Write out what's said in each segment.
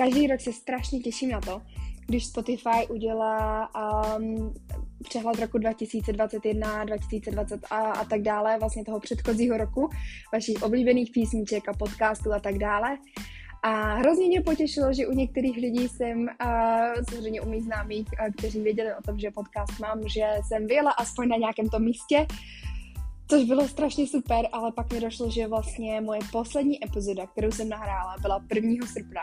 každý rok se strašně těším na to, když Spotify udělá um, přehled roku 2021, 2020 a, a tak dále, vlastně toho předchozího roku, vašich oblíbených písniček a podcastů a tak dále. A hrozně mě potěšilo, že u některých lidí jsem, a samozřejmě u mých známých, a, kteří věděli o tom, že podcast mám, že jsem vyjela aspoň na nějakém tom místě, což bylo strašně super, ale pak mi došlo, že vlastně moje poslední epizoda, kterou jsem nahrála, byla 1. srpna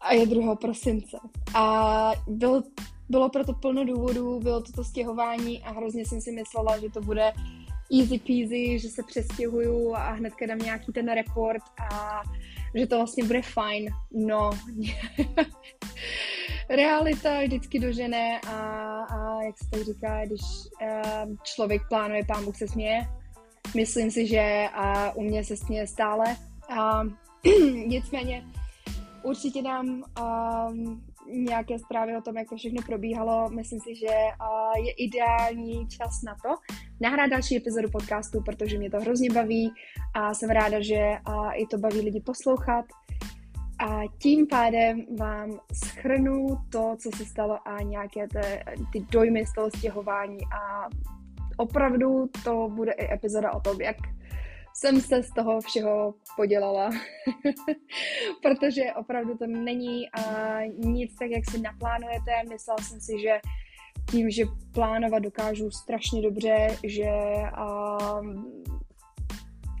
a je 2. prosince. A byl, bylo proto plno důvodů, bylo to to stěhování a hrozně jsem si myslela, že to bude easy peasy, že se přestěhuju a hnedka dám nějaký ten report a že to vlastně bude fajn. No, realita vždycky dožené a, a jak se tak říká, když uh, člověk plánuje, pán Bůh se směje. Myslím si, že uh, u mě se směje stále. A nicméně určitě dám um, nějaké zprávy o tom, jak to všechno probíhalo. Myslím si, že uh, je ideální čas na to nahrát další epizodu podcastu, protože mě to hrozně baví a jsem ráda, že uh, i to baví lidi poslouchat. A tím pádem vám schrnu to, co se stalo a nějaké te, ty dojmy z toho stěhování a opravdu to bude i epizoda o tom, jak jsem se z toho všeho podělala, protože opravdu to není uh, nic tak, jak si naplánujete. Myslela jsem si, že tím, že plánovat dokážu strašně dobře, že uh,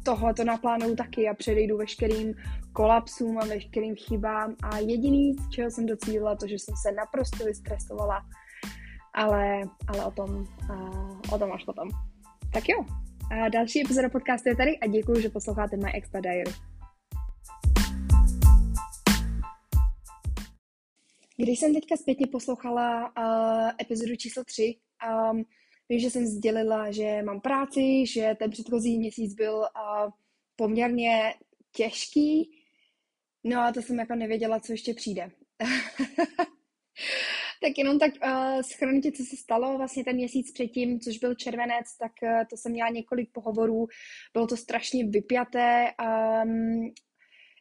tohle to naplánuju taky a předejdu veškerým kolapsům a veškerým chybám a jediný, z čeho jsem docílila, to, že jsem se naprosto vystresovala, ale, ale o tom, o tom až potom. Tak jo, a další epizoda podcastu je tady a děkuji, že posloucháte My Expa Diary. Když jsem teďka zpětně poslouchala uh, epizodu číslo 3, um, vím, že jsem sdělila, že mám práci, že ten předchozí měsíc byl uh, poměrně těžký, no a to jsem jako nevěděla, co ještě přijde. Tak jenom tak uh, schrnutě, co se stalo vlastně ten měsíc předtím, což byl červenec, tak uh, to jsem měla několik pohovorů, bylo to strašně vypjaté. Um,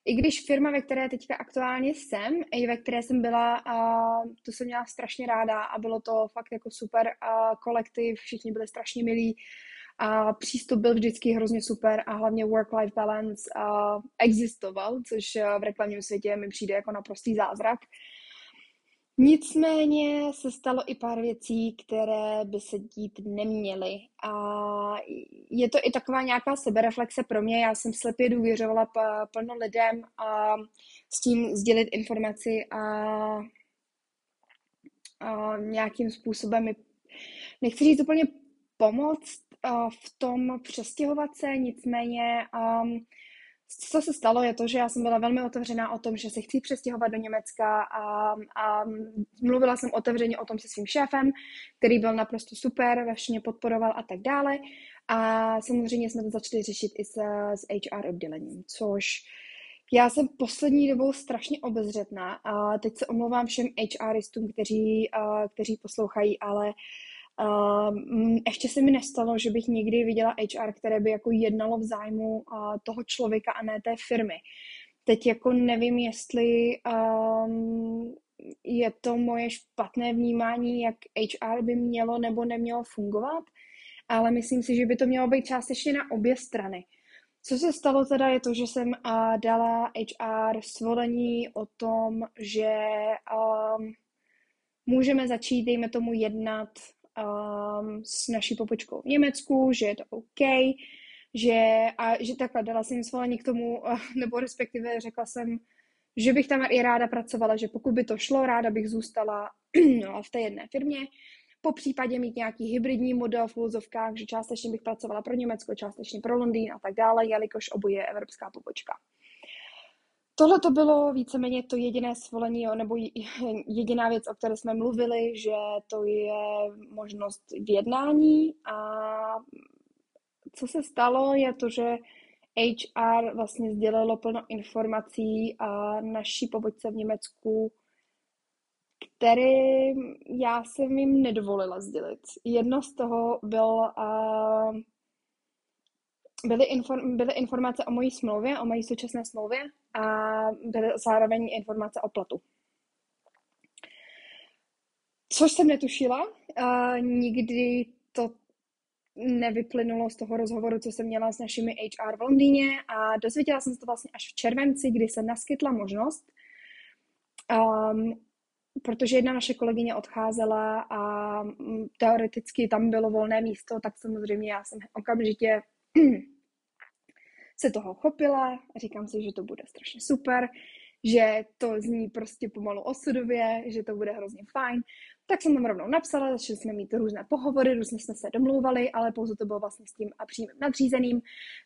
I když firma, ve které teďka aktuálně jsem, i ve které jsem byla, uh, to jsem měla strašně ráda a bylo to fakt jako super uh, kolektiv, všichni byli strašně milí a přístup byl vždycky hrozně super a hlavně work-life balance uh, existoval, což uh, v reklamním světě mi přijde jako naprostý zázrak. Nicméně se stalo i pár věcí, které by se dít neměly. A je to i taková nějaká sebereflexe pro mě. Já jsem slepě důvěřovala plno lidem a s tím sdělit informaci a, a nějakým způsobem mi, nechci říct úplně pomoct v tom přestěhovat se, nicméně um, co se stalo, je to, že já jsem byla velmi otevřená o tom, že se chci přestěhovat do Německa a, a mluvila jsem otevřeně o tom se svým šéfem, který byl naprosto super, ve všem podporoval a tak dále. A samozřejmě jsme to začali řešit i s, s HR oddělením, což já jsem poslední dobou strašně obezřetná a teď se omlouvám všem HRistům, kteří, kteří poslouchají, ale uh, Uh, ještě se mi nestalo, že bych někdy viděla HR, které by jako jednalo v zájmu uh, toho člověka a ne té firmy. Teď jako nevím, jestli um, je to moje špatné vnímání, jak HR by mělo nebo nemělo fungovat, ale myslím si, že by to mělo být částečně na obě strany. Co se stalo teda je to, že jsem uh, dala HR svolení o tom, že um, můžeme začít, dejme tomu, jednat um, s naší popočkou v Německu, že je to OK, že, a že takhle dala jsem svolení k tomu, uh, nebo respektive řekla jsem, že bych tam i ráda pracovala, že pokud by to šlo, ráda bych zůstala no, v té jedné firmě, po případě mít nějaký hybridní model v úzovkách, že částečně bych pracovala pro Německo, částečně pro Londýn a tak dále, jelikož oboje je evropská pobočka. Tohle to bylo víceméně to jediné svolení, nebo jediná věc, o které jsme mluvili, že to je možnost jednání a co se stalo, je to, že HR vlastně sdělilo plno informací a naší pobočce v Německu, který já jsem jim nedovolila sdělit. Jedno z toho byl uh, byly, inform, byly informace o mojí smlouvě, o mojí současné smlouvě a byly zároveň informace o platu. Což jsem netušila, a nikdy to nevyplynulo z toho rozhovoru, co jsem měla s našimi HR v Londýně a dozvěděla jsem se to vlastně až v červenci, kdy se naskytla možnost, um, protože jedna naše kolegyně odcházela a mm, teoreticky tam bylo volné místo, tak samozřejmě já jsem okamžitě se toho chopila a říkám si, že to bude strašně super, že to zní prostě pomalu osudově, že to bude hrozně fajn. Tak jsem tam rovnou napsala, začali jsme mít různé pohovory, různě jsme se domlouvali, ale pouze to bylo vlastně s tím a přímým nadřízeným.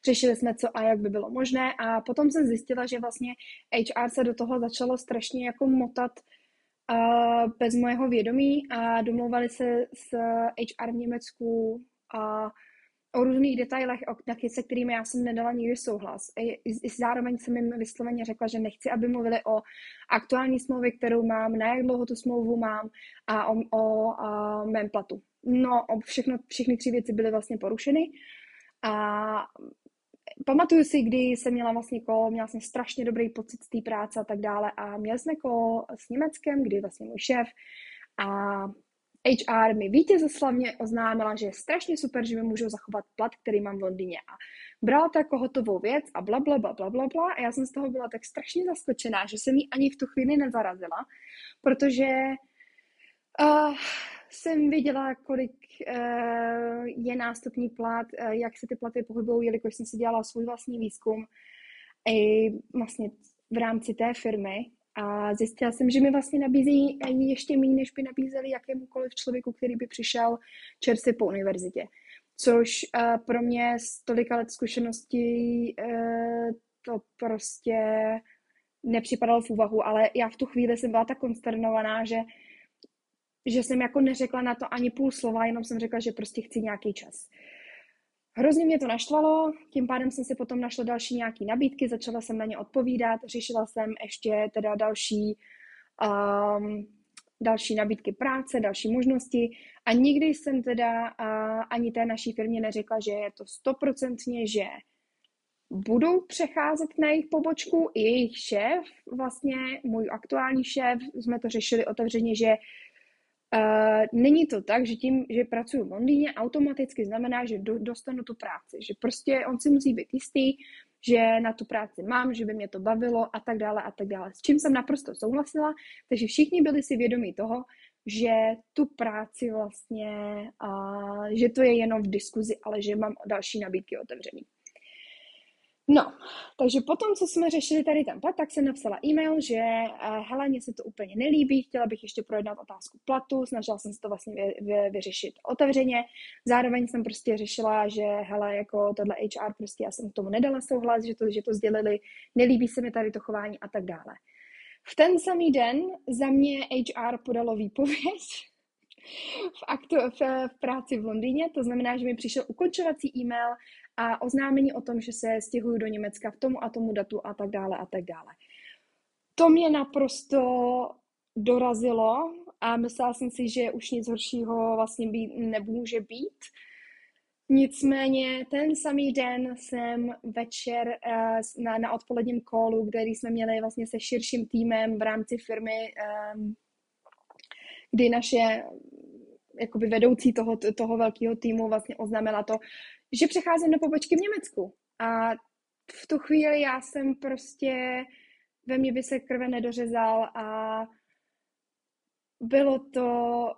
Řešili jsme, co a jak by bylo možné a potom jsem zjistila, že vlastně HR se do toho začalo strašně jako motat uh, bez mojeho vědomí a domlouvali se s HR v Německu a o různých detailech, o, taky se kterými já jsem nedala nikdy souhlas. I, i zároveň jsem jim vysloveně řekla, že nechci, aby mluvili o aktuální smlouvě, kterou mám, na jak dlouho tu smlouvu mám a o, o a mém platu. No, o všechno, všechny tři věci byly vlastně porušeny a pamatuju si, kdy jsem měla vlastně kolo, měla jsem strašně dobrý pocit z té práce a tak dále a měli jsme kolo s Německem, kdy vlastně můj šéf a HR mi vítězoslavně oznámila, že je strašně super, že mi můžou zachovat plat, který mám v Londýně. A brala to jako hotovou věc a bla, bla, bla, bla, bla, bla. A já jsem z toho byla tak strašně zaskočená, že jsem jí ani v tu chvíli nezarazila, protože uh, jsem viděla, kolik uh, je nástupní plat, uh, jak se ty platy pohybují, jelikož jsem si dělala svůj vlastní výzkum i vlastně v rámci té firmy a zjistila jsem, že mi vlastně nabízí ani ještě méně, než by nabízeli jakémukoliv člověku, který by přišel čerstvě po univerzitě. Což uh, pro mě z tolika let zkušeností uh, to prostě nepřipadalo v úvahu, ale já v tu chvíli jsem byla tak konsternovaná, že, že jsem jako neřekla na to ani půl slova, jenom jsem řekla, že prostě chci nějaký čas. Hrozně mě to naštvalo, tím pádem jsem si potom našla další nějaké nabídky, začala jsem na ně odpovídat, řešila jsem ještě teda další, um, další nabídky práce, další možnosti a nikdy jsem teda uh, ani té naší firmě neřekla, že je to stoprocentně, že budou přecházet na jejich pobočku. I jejich šéf, vlastně můj aktuální šéf, jsme to řešili otevřeně, že Uh, není to tak, že tím, že pracuji v Londýně, automaticky znamená, že do, dostanu tu práci. Že prostě on si musí být jistý, že na tu práci mám, že by mě to bavilo a tak dále a tak dále. S čím jsem naprosto souhlasila, takže všichni byli si vědomí toho, že tu práci vlastně, uh, že to je jenom v diskuzi, ale že mám další nabídky otevřený. No, takže potom, co jsme řešili tady ten plat, tak jsem napsala e-mail, že uh, hele, mně se to úplně nelíbí, chtěla bych ještě projednat otázku platu, snažila jsem se to vlastně vy, vy, vyřešit otevřeně. Zároveň jsem prostě řešila, že hele, jako tohle HR, prostě já jsem k tomu nedala souhlas, že to, že to sdělili, nelíbí se mi tady to chování a tak dále. V ten samý den za mě HR podalo výpověď v, aktu, v, v práci v Londýně, to znamená, že mi přišel ukončovací e-mail a oznámení o tom, že se stěhuju do Německa v tomu a tomu datu a tak dále a tak dále. To mě naprosto dorazilo a myslela jsem si, že už nic horšího vlastně být nemůže být. Nicméně ten samý den jsem večer uh, na, na odpoledním kolu, který jsme měli vlastně se širším týmem v rámci firmy, um, kdy naše jakoby vedoucí toho, toho velkého týmu vlastně oznámila to, že přecházím do pobočky v Německu. A v tu chvíli já jsem prostě, ve mně by se krve nedořezal a bylo to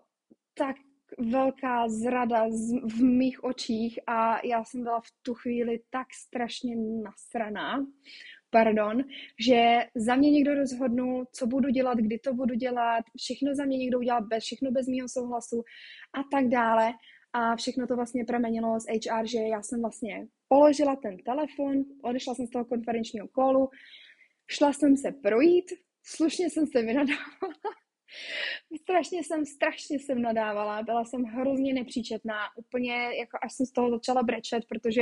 tak velká zrada v mých očích a já jsem byla v tu chvíli tak strašně nasraná, pardon, že za mě někdo rozhodnul, co budu dělat, kdy to budu dělat, všechno za mě někdo udělal bez, všechno bez mého souhlasu a tak dále. A všechno to vlastně pramenilo z HR, že já jsem vlastně položila ten telefon, odešla jsem z toho konferenčního kolu, šla jsem se projít, slušně jsem se vynadávala. strašně jsem, strašně jsem nadávala, byla jsem hrozně nepříčetná, úplně jako až jsem z toho začala brečet, protože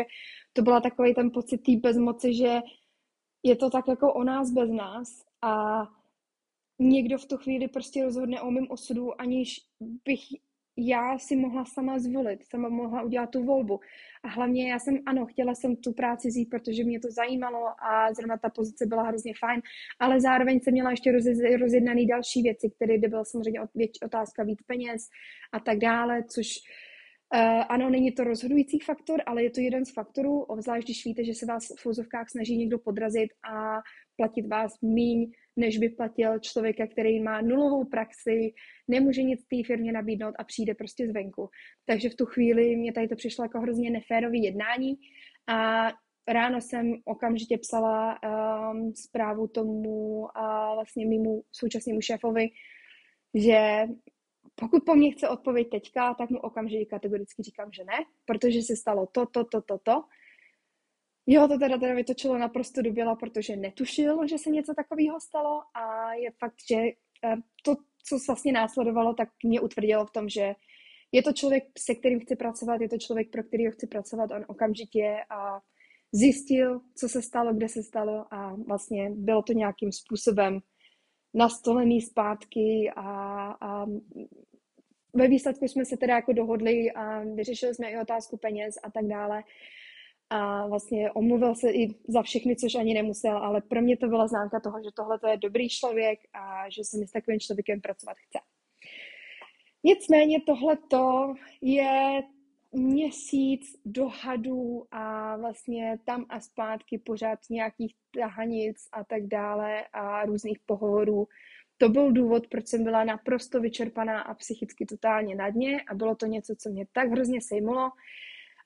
to byla takový ten pocit té bezmoci, že je to tak jako o nás bez nás a někdo v tu chvíli prostě rozhodne o mém osudu, aniž bych já si mohla sama zvolit, sama mohla udělat tu volbu. A hlavně já jsem, ano, chtěla jsem tu práci zít, protože mě to zajímalo a zrovna ta pozice byla hrozně fajn, ale zároveň jsem měla ještě rozjednaný další věci, které by byla samozřejmě otázka víc peněz a tak dále, což Uh, ano, není to rozhodující faktor, ale je to jeden z faktorů, obzvlášť když víte, že se vás v fouzovkách snaží někdo podrazit a platit vás míň, než by platil člověka, který má nulovou praxi, nemůže nic té firmě nabídnout a přijde prostě zvenku. Takže v tu chvíli mě tady to přišlo jako hrozně neférový jednání a ráno jsem okamžitě psala um, zprávu tomu a vlastně mimo současnému šéfovi, že pokud po mně chce odpověď teďka, tak mu okamžitě kategoricky říkám, že ne, protože se stalo to, to, to, to, to. Jo, to teda, teda vytočilo naprosto duběla, protože netušil, že se něco takového stalo a je fakt, že eh, to, co vlastně následovalo, tak mě utvrdilo v tom, že je to člověk, se kterým chci pracovat, je to člověk, pro kterého chci pracovat, on okamžitě a zjistil, co se stalo, kde se stalo a vlastně bylo to nějakým způsobem nastolený zpátky a, a ve výsledku jsme se teda jako dohodli a vyřešili jsme i otázku peněz a tak dále. A vlastně omluvil se i za všechny, což ani nemusel, ale pro mě to byla známka toho, že tohle je dobrý člověk a že se mi s takovým člověkem pracovat chce. Nicméně tohleto je měsíc dohadů a vlastně tam a zpátky pořád nějakých tahanic a tak dále a různých pohovorů. To byl důvod, proč jsem byla naprosto vyčerpaná a psychicky totálně na dně a bylo to něco, co mě tak hrozně sejmulo.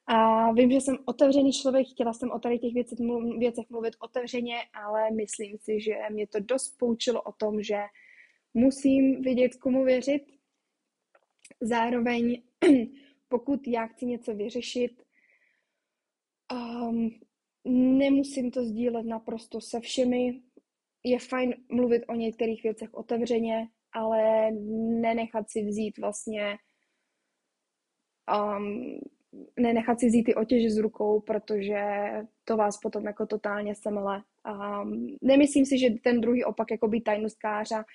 A vím, že jsem otevřený člověk, chtěla jsem o tady těch věcech, věcech mluvit otevřeně, ale myslím si, že mě to dost poučilo o tom, že musím vědět, komu věřit. Zároveň pokud já chci něco vyřešit, um, nemusím to sdílet naprosto se všemi. Je fajn mluvit o některých věcech otevřeně, ale nenechat si vzít vlastně um, nenechat si vzít ty otěže z rukou, protože to vás potom jako totálně semele. Um, nemyslím si, že ten druhý opak jako být tajnostkářa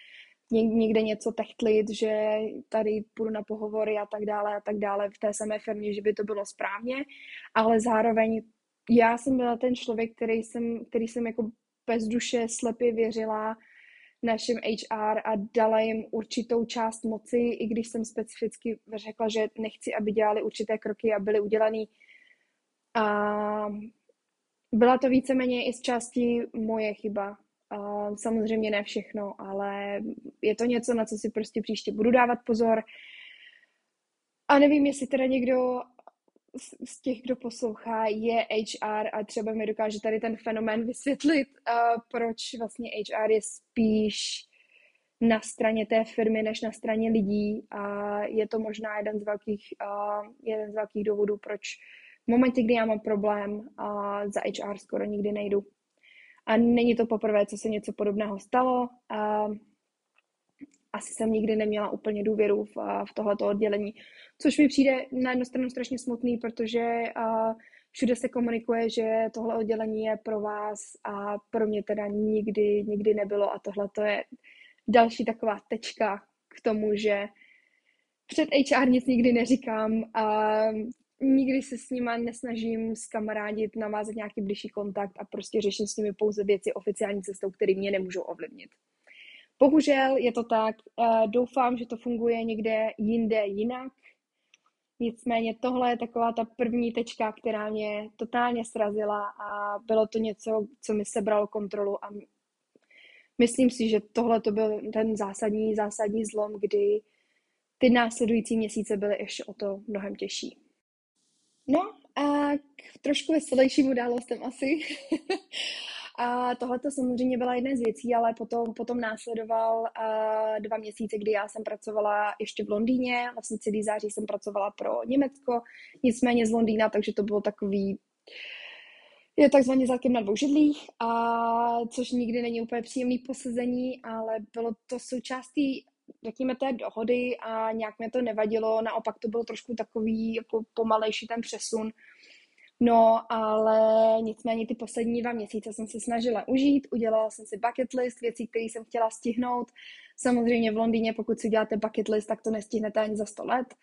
někde něco techtlit, že tady půjdu na pohovory a tak dále a tak dále v té samé firmě, že by to bylo správně, ale zároveň já jsem byla ten člověk, který jsem, který jsem jako bez duše slepě věřila našim HR a dala jim určitou část moci, i když jsem specificky řekla, že nechci, aby dělali určité kroky a byly udělaný. A byla to víceméně i z části moje chyba, Samozřejmě ne všechno, ale je to něco, na co si prostě příště budu dávat pozor. A nevím, jestli teda někdo z těch, kdo poslouchá, je HR a třeba mi dokáže tady ten fenomén vysvětlit, proč vlastně HR je spíš na straně té firmy, než na straně lidí a je to možná jeden z velkých, jeden z velkých důvodů, proč v momentě, kdy já mám problém, za HR skoro nikdy nejdu. A není to poprvé, co se něco podobného stalo. A asi jsem nikdy neměla úplně důvěru v, v tohleto oddělení, což mi přijde na jednu stranu strašně smutný, protože všude se komunikuje, že tohle oddělení je pro vás a pro mě teda nikdy, nikdy nebylo a tohle to je další taková tečka k tomu, že před HR nic nikdy neříkám a nikdy se s nima nesnažím skamarádit, navázat nějaký blížší kontakt a prostě řeším s nimi pouze věci oficiální cestou, které mě nemůžou ovlivnit. Bohužel je to tak, eh, doufám, že to funguje někde jinde jinak, nicméně tohle je taková ta první tečka, která mě totálně srazila a bylo to něco, co mi sebralo kontrolu a myslím si, že tohle to byl ten zásadní, zásadní zlom, kdy ty následující měsíce byly ještě o to mnohem těžší. No a k trošku veselějším událostem asi. a tohle to samozřejmě byla jedna z věcí, ale potom, potom následoval uh, dva měsíce, kdy já jsem pracovala ještě v Londýně, vlastně celý září jsem pracovala pro Německo, nicméně z Londýna, takže to bylo takový je takzvaně zatím na dvou židlích, a což nikdy není úplně příjemný posezení, ale bylo to součástí řekněme, té dohody a nějak mě to nevadilo, naopak to byl trošku takový jako pomalejší ten přesun. No, ale nicméně ty poslední dva měsíce jsem se snažila užít, udělala jsem si bucket list věcí, které jsem chtěla stihnout. Samozřejmě v Londýně, pokud si děláte bucket list, tak to nestihnete ani za 100 let.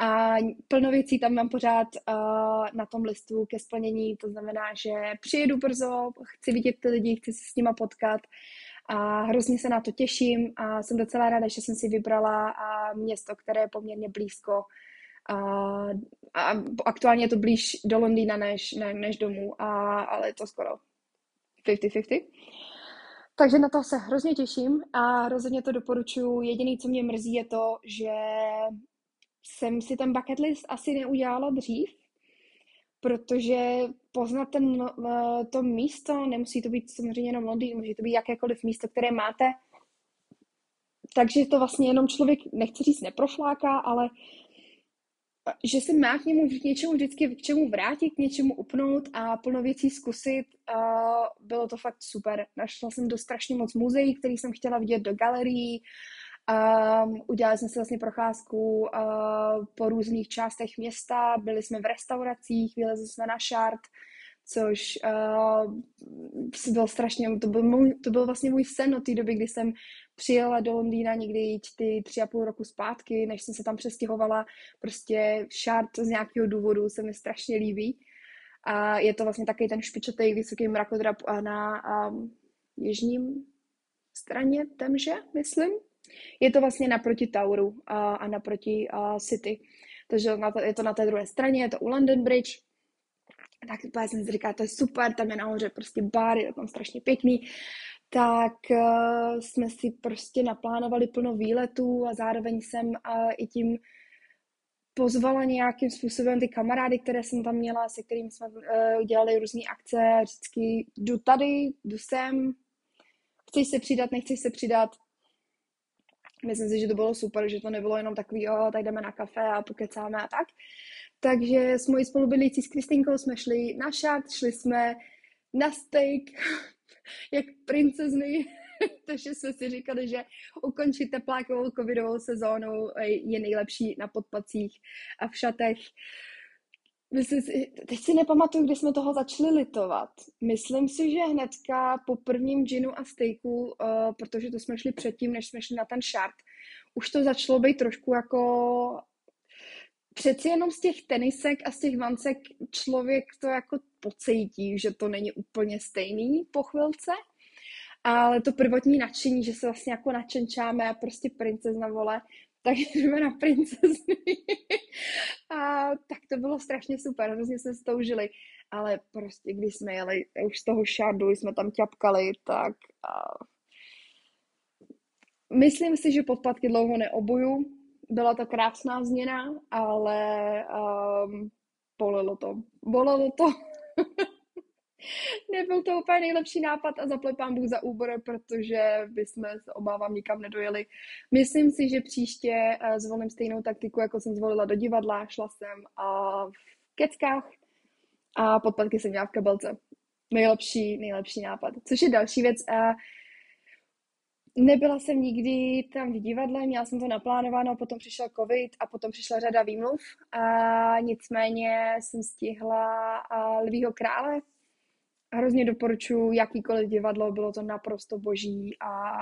A plno věcí tam mám pořád uh, na tom listu ke splnění, to znamená, že přijedu brzo, chci vidět ty lidi, chci se s nima potkat a hrozně se na to těším a jsem docela ráda, že jsem si vybrala a město, které je poměrně blízko a, a aktuálně je to blíž do Londýna než, ne, než domů, a, ale je to skoro 50-50. Takže na to se hrozně těším a rozhodně to doporučuji. Jediný, co mě mrzí, je to, že jsem si ten bucket list asi neudělala dřív, protože poznat ten, eh, to místo, nemusí to být samozřejmě jenom Londýn, může to být jakékoliv místo, které máte, takže to vlastně jenom člověk, nechci říct neprofláká, ale že se má k němu k něčemu vždycky k čemu vrátit, k něčemu upnout a plno věcí zkusit. Uh, bylo to fakt super. Našla jsem do strašně moc muzeí, který jsem chtěla vidět do galerií. Um, udělali jsme si vlastně procházku uh, po různých částech města, byli jsme v restauracích, vylezli jsme na šart, což uh, byl strašně, to byl, můj, to byl vlastně můj sen od té doby, kdy jsem přijela do Londýna někdy ty tři a půl roku zpátky, než jsem se tam přestěhovala. Prostě šart z nějakého důvodu se mi strašně líbí. A je to vlastně takový ten špičatý vysoký mrakodrap na um, jižním straně Temže, myslím. Je to vlastně naproti Toweru a, a naproti a City. Takže je to na té druhé straně, je to u London Bridge. Tak já jsem si říkala, to je super, tam je nahoře prostě bar, je tam strašně pěkný tak uh, jsme si prostě naplánovali plno výletů a zároveň jsem uh, i tím pozvala nějakým způsobem ty kamarády, které jsem tam měla, se kterými jsme uh, dělali různé akce, vždycky jdu tady, jdu sem, chceš se přidat, nechceš se přidat. Myslím si, že to bylo super, že to nebylo jenom takový, jo, tak jdeme na kafe a pokecáme a tak. Takže s mojí spolubydlící s Kristýnkou jsme šli na šat, šli jsme na steak, jak princezny, takže jsme si říkali, že ukončit teplákovou covidovou sezónu je nejlepší na podpacích a v šatech. Myslím si, teď si nepamatuju, kdy jsme toho začali litovat. Myslím si, že hnedka po prvním ginu a stejku, uh, protože to jsme šli předtím, než jsme šli na ten šart, už to začalo být trošku jako přeci jenom z těch tenisek a z těch vancek člověk to jako pocítí, že to není úplně stejný po chvilce, ale to prvotní nadšení, že se vlastně jako nadšenčáme a prostě princezna vole, tak jdeme na princezny. a tak to bylo strašně super, hrozně jsme se to užili. Ale prostě, když jsme jeli už z toho šardu, jsme tam ťapkali, tak a... myslím si, že podplatky dlouho neobuju. Byla to krásná změna, ale um, bolelo to. Bolelo to. Nebyl to úplně nejlepší nápad a zaplepám Bůh za úbor, protože bychom se obávám nikam nedojeli. Myslím si, že příště eh, zvolím stejnou taktiku, jako jsem zvolila do divadla. Šla jsem a v keckách a podpadky jsem měla v kabelce. Nejlepší, nejlepší nápad. Což je další věc. A Nebyla jsem nikdy tam v divadle, měla jsem to naplánováno, potom přišel covid a potom přišla řada výmluv a nicméně jsem stihla Lvýho krále. Hrozně doporučuji jakýkoliv divadlo, bylo to naprosto boží a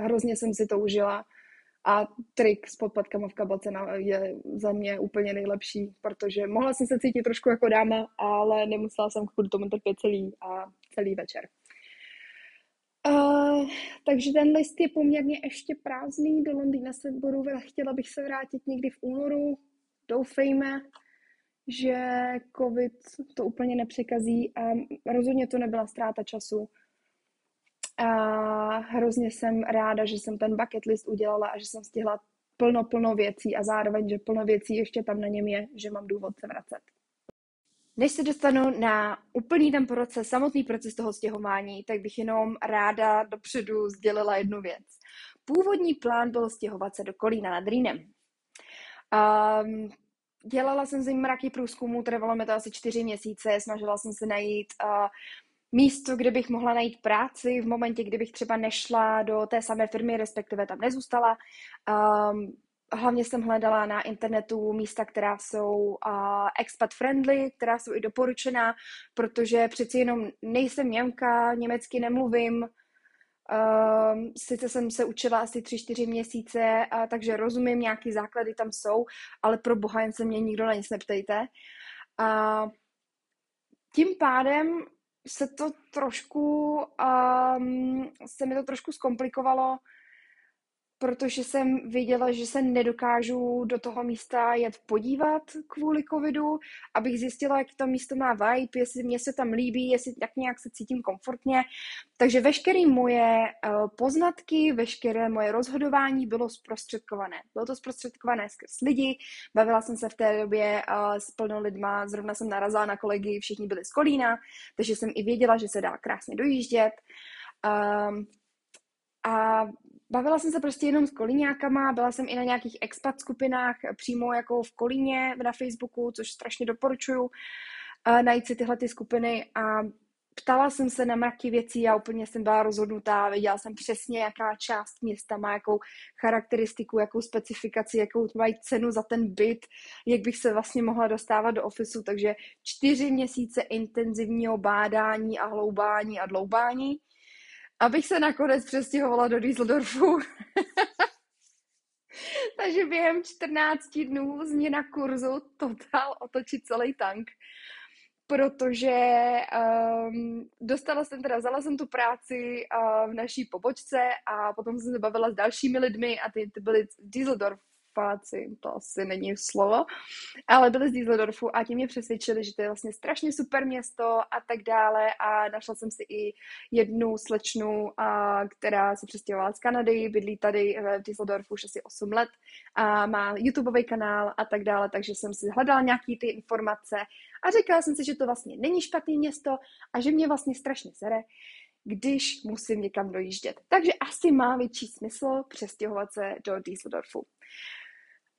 hrozně jsem si to užila. A trik s podpadkama v kabelce je za mě úplně nejlepší, protože mohla jsem se cítit trošku jako dáma, ale nemusela jsem kvůli tomu trpět celý, a celý večer. Uh, takže ten list je poměrně ještě prázdný. Do Londýna se budu, chtěla bych se vrátit někdy v únoru. Doufejme, že covid to úplně nepřekazí a rozhodně to nebyla ztráta času. A hrozně jsem ráda, že jsem ten bucket list udělala a že jsem stihla plno, plno věcí a zároveň, že plno věcí ještě tam na něm je, že mám důvod se vracet. Než se dostanu na úplný ten proces, samotný proces toho stěhování, tak bych jenom ráda dopředu sdělila jednu věc. Původní plán byl stěhovat se do Kolína nad Rýnem. Um, dělala jsem si mraky průzkumů, trvalo mi to asi čtyři měsíce, snažila jsem se najít uh, místo, kde bych mohla najít práci v momentě, kdybych třeba nešla do té samé firmy, respektive tam nezůstala. Um, hlavně jsem hledala na internetu místa, která jsou uh, expat friendly, která jsou i doporučená, protože přeci jenom nejsem Němka, německy nemluvím, Um, sice jsem se učila asi tři, čtyři měsíce, a, takže rozumím, nějaký základy tam jsou, ale pro boha jen se mě nikdo na nic neptejte. A tím pádem se to trošku, um, se mi to trošku zkomplikovalo protože jsem věděla, že se nedokážu do toho místa jet podívat kvůli covidu, abych zjistila, jak to místo má vibe, jestli mě se tam líbí, jestli tak nějak se cítím komfortně. Takže veškeré moje eh, poznatky, veškeré moje rozhodování bylo zprostředkované. Bylo to zprostředkované skrz lidi, bavila jsem se v té době eh, s plnou lidma, zrovna jsem narazila na kolegy, všichni byli z Kolína, takže jsem i věděla, že se dá krásně dojíždět. Um, a bavila jsem se prostě jenom s kolíňákama, byla jsem i na nějakých expat skupinách přímo jako v Kolíně na Facebooku, což strašně doporučuju najít si tyhle ty skupiny. A ptala jsem se na mraky věcí a úplně jsem byla rozhodnutá, věděla jsem přesně, jaká část města má jakou charakteristiku, jakou specifikaci, jakou mají cenu za ten byt, jak bych se vlastně mohla dostávat do ofisu, takže čtyři měsíce intenzivního bádání a hloubání a dloubání abych se nakonec přestěhovala do Düsseldorfu. Takže během 14 dnů změna kurzu, totál otočit celý tank, protože um, dostala jsem teda, vzala jsem tu práci uh, v naší pobočce a potom jsem se bavila s dalšími lidmi a ty, ty byly Düsseldorf Fáci, to asi není slovo, ale byli z Dieseldorfu a ti mě přesvědčili, že to je vlastně strašně super město a tak dále a našla jsem si i jednu slečnu, a, která se přestěhovala z Kanady, bydlí tady v Dieseldorfu už asi 8 let a má YouTubeový kanál a tak dále, takže jsem si hledala nějaký ty informace a říkala jsem si, že to vlastně není špatné město a že mě vlastně strašně sere, když musím někam dojíždět. Takže asi má větší smysl přestěhovat se do Düsseldorfu.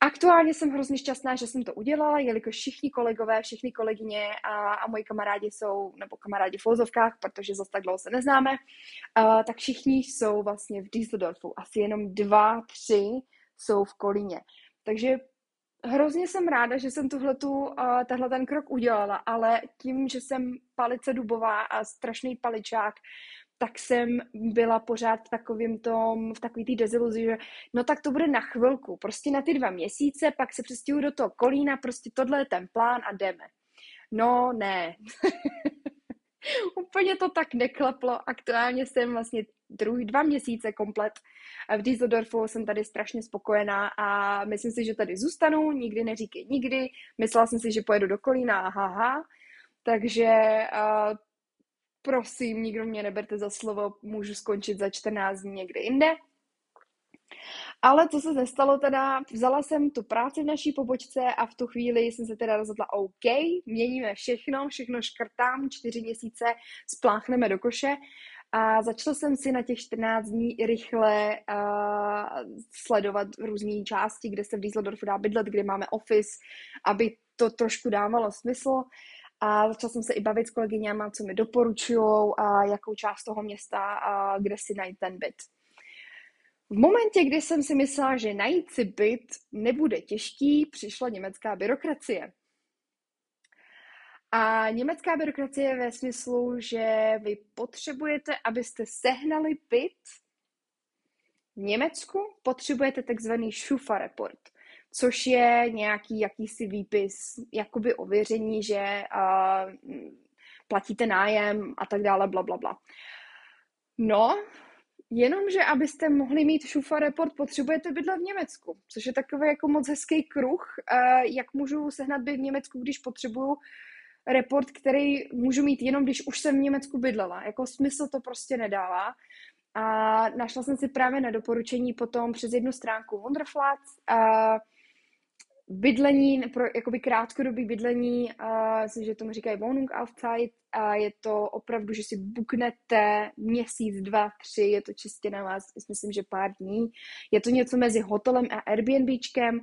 Aktuálně jsem hrozně šťastná, že jsem to udělala, jelikož všichni kolegové, všechny kolegyně a, a moji kamarádi jsou, nebo kamarádi v Fozovkách, protože zase tak dlouho se neznáme, uh, tak všichni jsou vlastně v Düsseldorfu. Asi jenom dva, tři jsou v Kolíně. Takže hrozně jsem ráda, že jsem tuhletu, uh, tahle ten krok udělala, ale tím, že jsem palice dubová a strašný paličák, tak jsem byla pořád v takovým tom, v takový té deziluzi, že no tak to bude na chvilku, prostě na ty dva měsíce, pak se přestěhuji do toho kolína, prostě tohle je ten plán a jdeme. No ne. Úplně to tak nekleplo. Aktuálně jsem vlastně druhý dva měsíce komplet v Düsseldorfu, jsem tady strašně spokojená a myslím si, že tady zůstanu, nikdy neříkej nikdy. Myslela jsem si, že pojedu do Kolína, haha. Takže uh, prosím, nikdo mě neberte za slovo, můžu skončit za 14 dní někde jinde. Ale co se nestalo teda, vzala jsem tu práci v naší pobočce a v tu chvíli jsem se teda rozhodla, OK, měníme všechno, všechno škrtám, čtyři měsíce spláchneme do koše a začala jsem si na těch 14 dní rychle uh, sledovat různé části, kde se v Dieseldorfu dá bydlet, kde máme office, aby to trošku dávalo smysl a začala jsem se i bavit s kolegyněma, co mi doporučují a jakou část toho města, a kde si najít ten byt. V momentě, kdy jsem si myslela, že najít si byt nebude těžký, přišla německá byrokracie. A německá byrokracie ve smyslu, že vy potřebujete, abyste sehnali byt v Německu, potřebujete takzvaný Schufa report což je nějaký jakýsi výpis, jakoby ověření, že uh, platíte nájem a tak dále, bla, bla, bla. No, jenomže abyste mohli mít šufa report, potřebujete bydlet v Německu, což je takový jako moc hezký kruh, uh, jak můžu sehnat byt v Německu, když potřebuju report, který můžu mít jenom, když už jsem v Německu bydlela. Jako smysl to prostě nedává. A našla jsem si právě na doporučení potom přes jednu stránku Wonderflats, uh, bydlení, pro jakoby krátkodobý bydlení, uh, že tomu říkají Wohnung Aufzeit, a je to opravdu, že si buknete měsíc, dva, tři, je to čistě na vás, myslím, že pár dní. Je to něco mezi hotelem a Airbnbčkem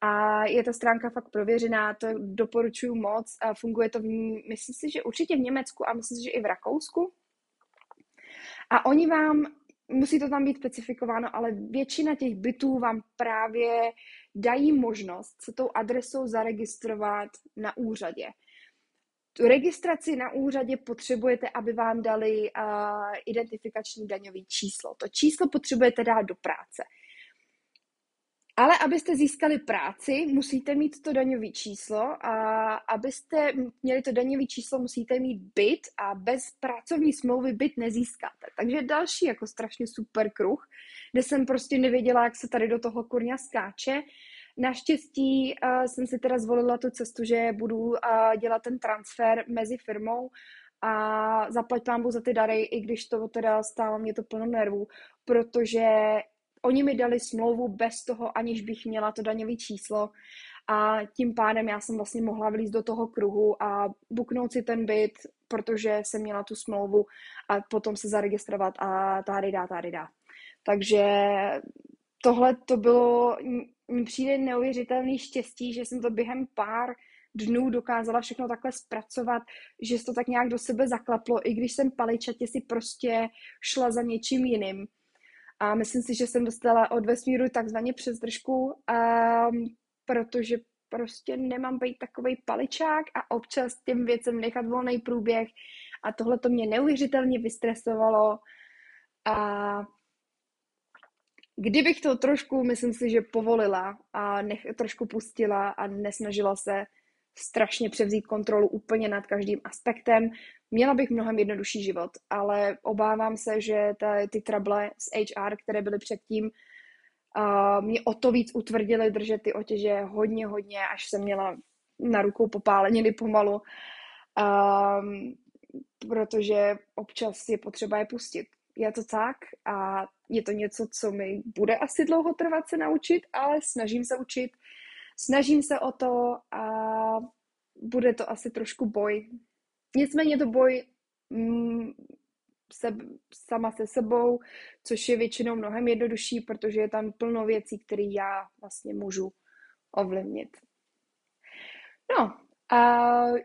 a je ta stránka fakt prověřená, to doporučuju moc a funguje to, v, myslím si, že určitě v Německu a myslím si, že i v Rakousku. A oni vám musí to tam být specifikováno, ale většina těch bytů vám právě dají možnost se tou adresou zaregistrovat na úřadě. tu registraci na úřadě potřebujete, aby vám dali uh, identifikační daňový číslo. To číslo potřebujete dát do práce. Ale abyste získali práci, musíte mít to daňové číslo a abyste měli to daňové číslo, musíte mít byt a bez pracovní smlouvy byt nezískáte. Takže další jako strašně super kruh, kde jsem prostě nevěděla, jak se tady do toho kurňa skáče. Naštěstí uh, jsem si teda zvolila tu cestu, že budu uh, dělat ten transfer mezi firmou a zaplať pán za ty dary, i když to teda stálo mě to plno nervů, protože oni mi dali smlouvu bez toho, aniž bych měla to daňové číslo a tím pádem já jsem vlastně mohla vlízt do toho kruhu a buknout si ten byt, protože jsem měla tu smlouvu a potom se zaregistrovat a tady dá, tady dá. Takže tohle to bylo, mi přijde neuvěřitelný štěstí, že jsem to během pár dnů dokázala všechno takhle zpracovat, že se to tak nějak do sebe zaklaplo, i když jsem paličatě si prostě šla za něčím jiným. A myslím si, že jsem dostala od vesmíru takzvaně přes držku, um, protože prostě nemám být takový paličák a občas těm věcem nechat volný průběh. A tohle to mě neuvěřitelně vystresovalo. A kdybych to trošku, myslím si, že povolila a nech, trošku pustila a nesnažila se strašně převzít kontrolu úplně nad každým aspektem, Měla bych mnohem jednodušší život, ale obávám se, že ta, ty trable s HR, které byly předtím, uh, mě o to víc utvrdily držet ty otěže hodně, hodně, až jsem měla na rukou popáleniny pomalu, um, protože občas je potřeba je pustit. Je to tak a je to něco, co mi bude asi dlouho trvat se naučit, ale snažím se učit, snažím se o to a bude to asi trošku boj, Nicméně to boj mm, se, sama se sebou, což je většinou mnohem jednodušší, protože je tam plno věcí, které já vlastně můžu ovlivnit. No, a,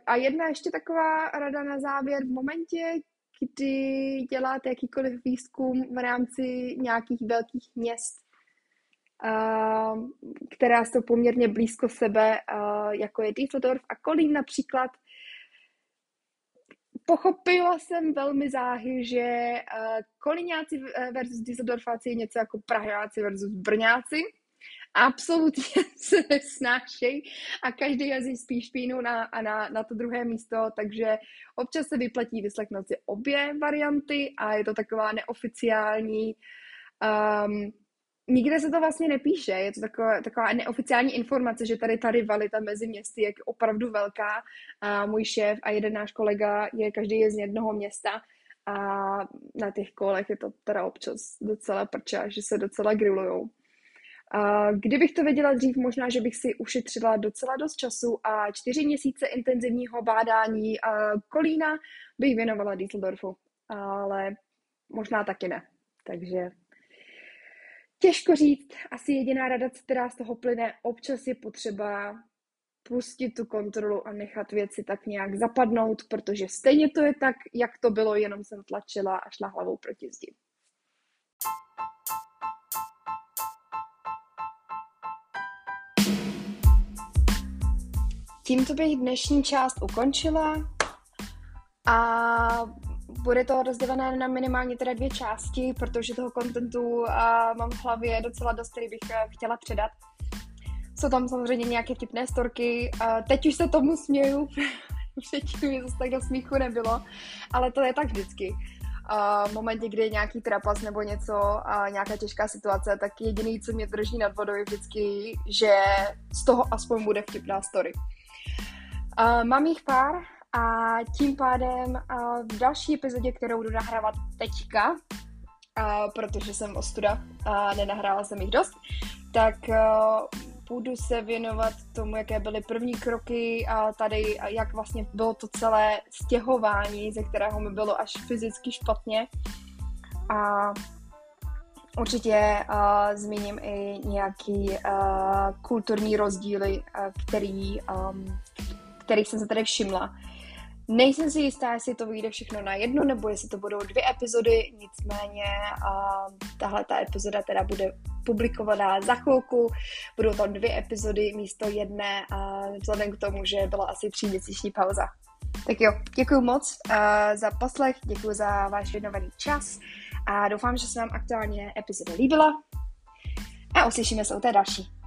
a jedna ještě taková rada na závěr. V momentě, kdy děláte jakýkoliv výzkum v rámci nějakých velkých měst, a, která jsou poměrně blízko sebe, a, jako je Düsseldorf a Kolín například, Pochopila jsem velmi záhy, že eh, versus Düsseldorfáci je něco jako Praháci versus Brňáci. Absolutně se nesnášejí a každý jazyk spíš špínu na, a na, na to druhé místo, takže občas se vyplatí vyslechnout si obě varianty a je to taková neoficiální um, nikde se to vlastně nepíše, je to taková, taková neoficiální informace, že tady ta rivalita mezi městy je opravdu velká a můj šéf a jeden náš kolega je každý je z jednoho města a na těch kolech je to teda občas docela prča, že se docela grillujou. Kdybych to věděla dřív, možná, že bych si ušetřila docela dost času a čtyři měsíce intenzivního bádání kolína bych věnovala Düsseldorfu, ale možná taky ne. Takže Těžko říct, asi jediná rada, která z toho plyne, občas je potřeba pustit tu kontrolu a nechat věci tak nějak zapadnout, protože stejně to je tak, jak to bylo, jenom jsem tlačila a šla hlavou proti zdi. Tímto bych dnešní část ukončila a bude to rozdělené na minimálně teda dvě části, protože toho kontentu mám v hlavě docela dost, který bych uh, chtěla předat. Jsou tam samozřejmě nějaké tipné storky. Teď už se tomu směju, předtím mi zase tak do smíchu nebylo, ale to je tak vždycky. V momentě, kdy je nějaký trapas nebo něco, nějaká těžká situace, tak jediný, co mě drží nad vodou, je vždycky, že z toho aspoň bude vtipná story. Uh, mám jich pár, a tím pádem v další epizodě, kterou budu nahrávat teďka, protože jsem ostuda a nenahrála jsem jich dost, tak budu se věnovat tomu, jaké byly první kroky a tady, jak vlastně bylo to celé stěhování, ze kterého mi bylo až fyzicky špatně. A určitě uh, zmíním i nějaký uh, kulturní rozdíly, uh, který, um, kterých jsem se tady všimla Nejsem si jistá, jestli to vyjde všechno na jedno, nebo jestli to budou dvě epizody, nicméně a tahle ta epizoda teda bude publikovaná za chvilku. Budou tam dvě epizody místo jedné a vzhledem k tomu, že byla asi tříměsíční pauza. Tak jo, děkuji moc uh, za poslech, děkuji za váš věnovaný čas a doufám, že se vám aktuálně epizoda líbila a uslyšíme se u té další.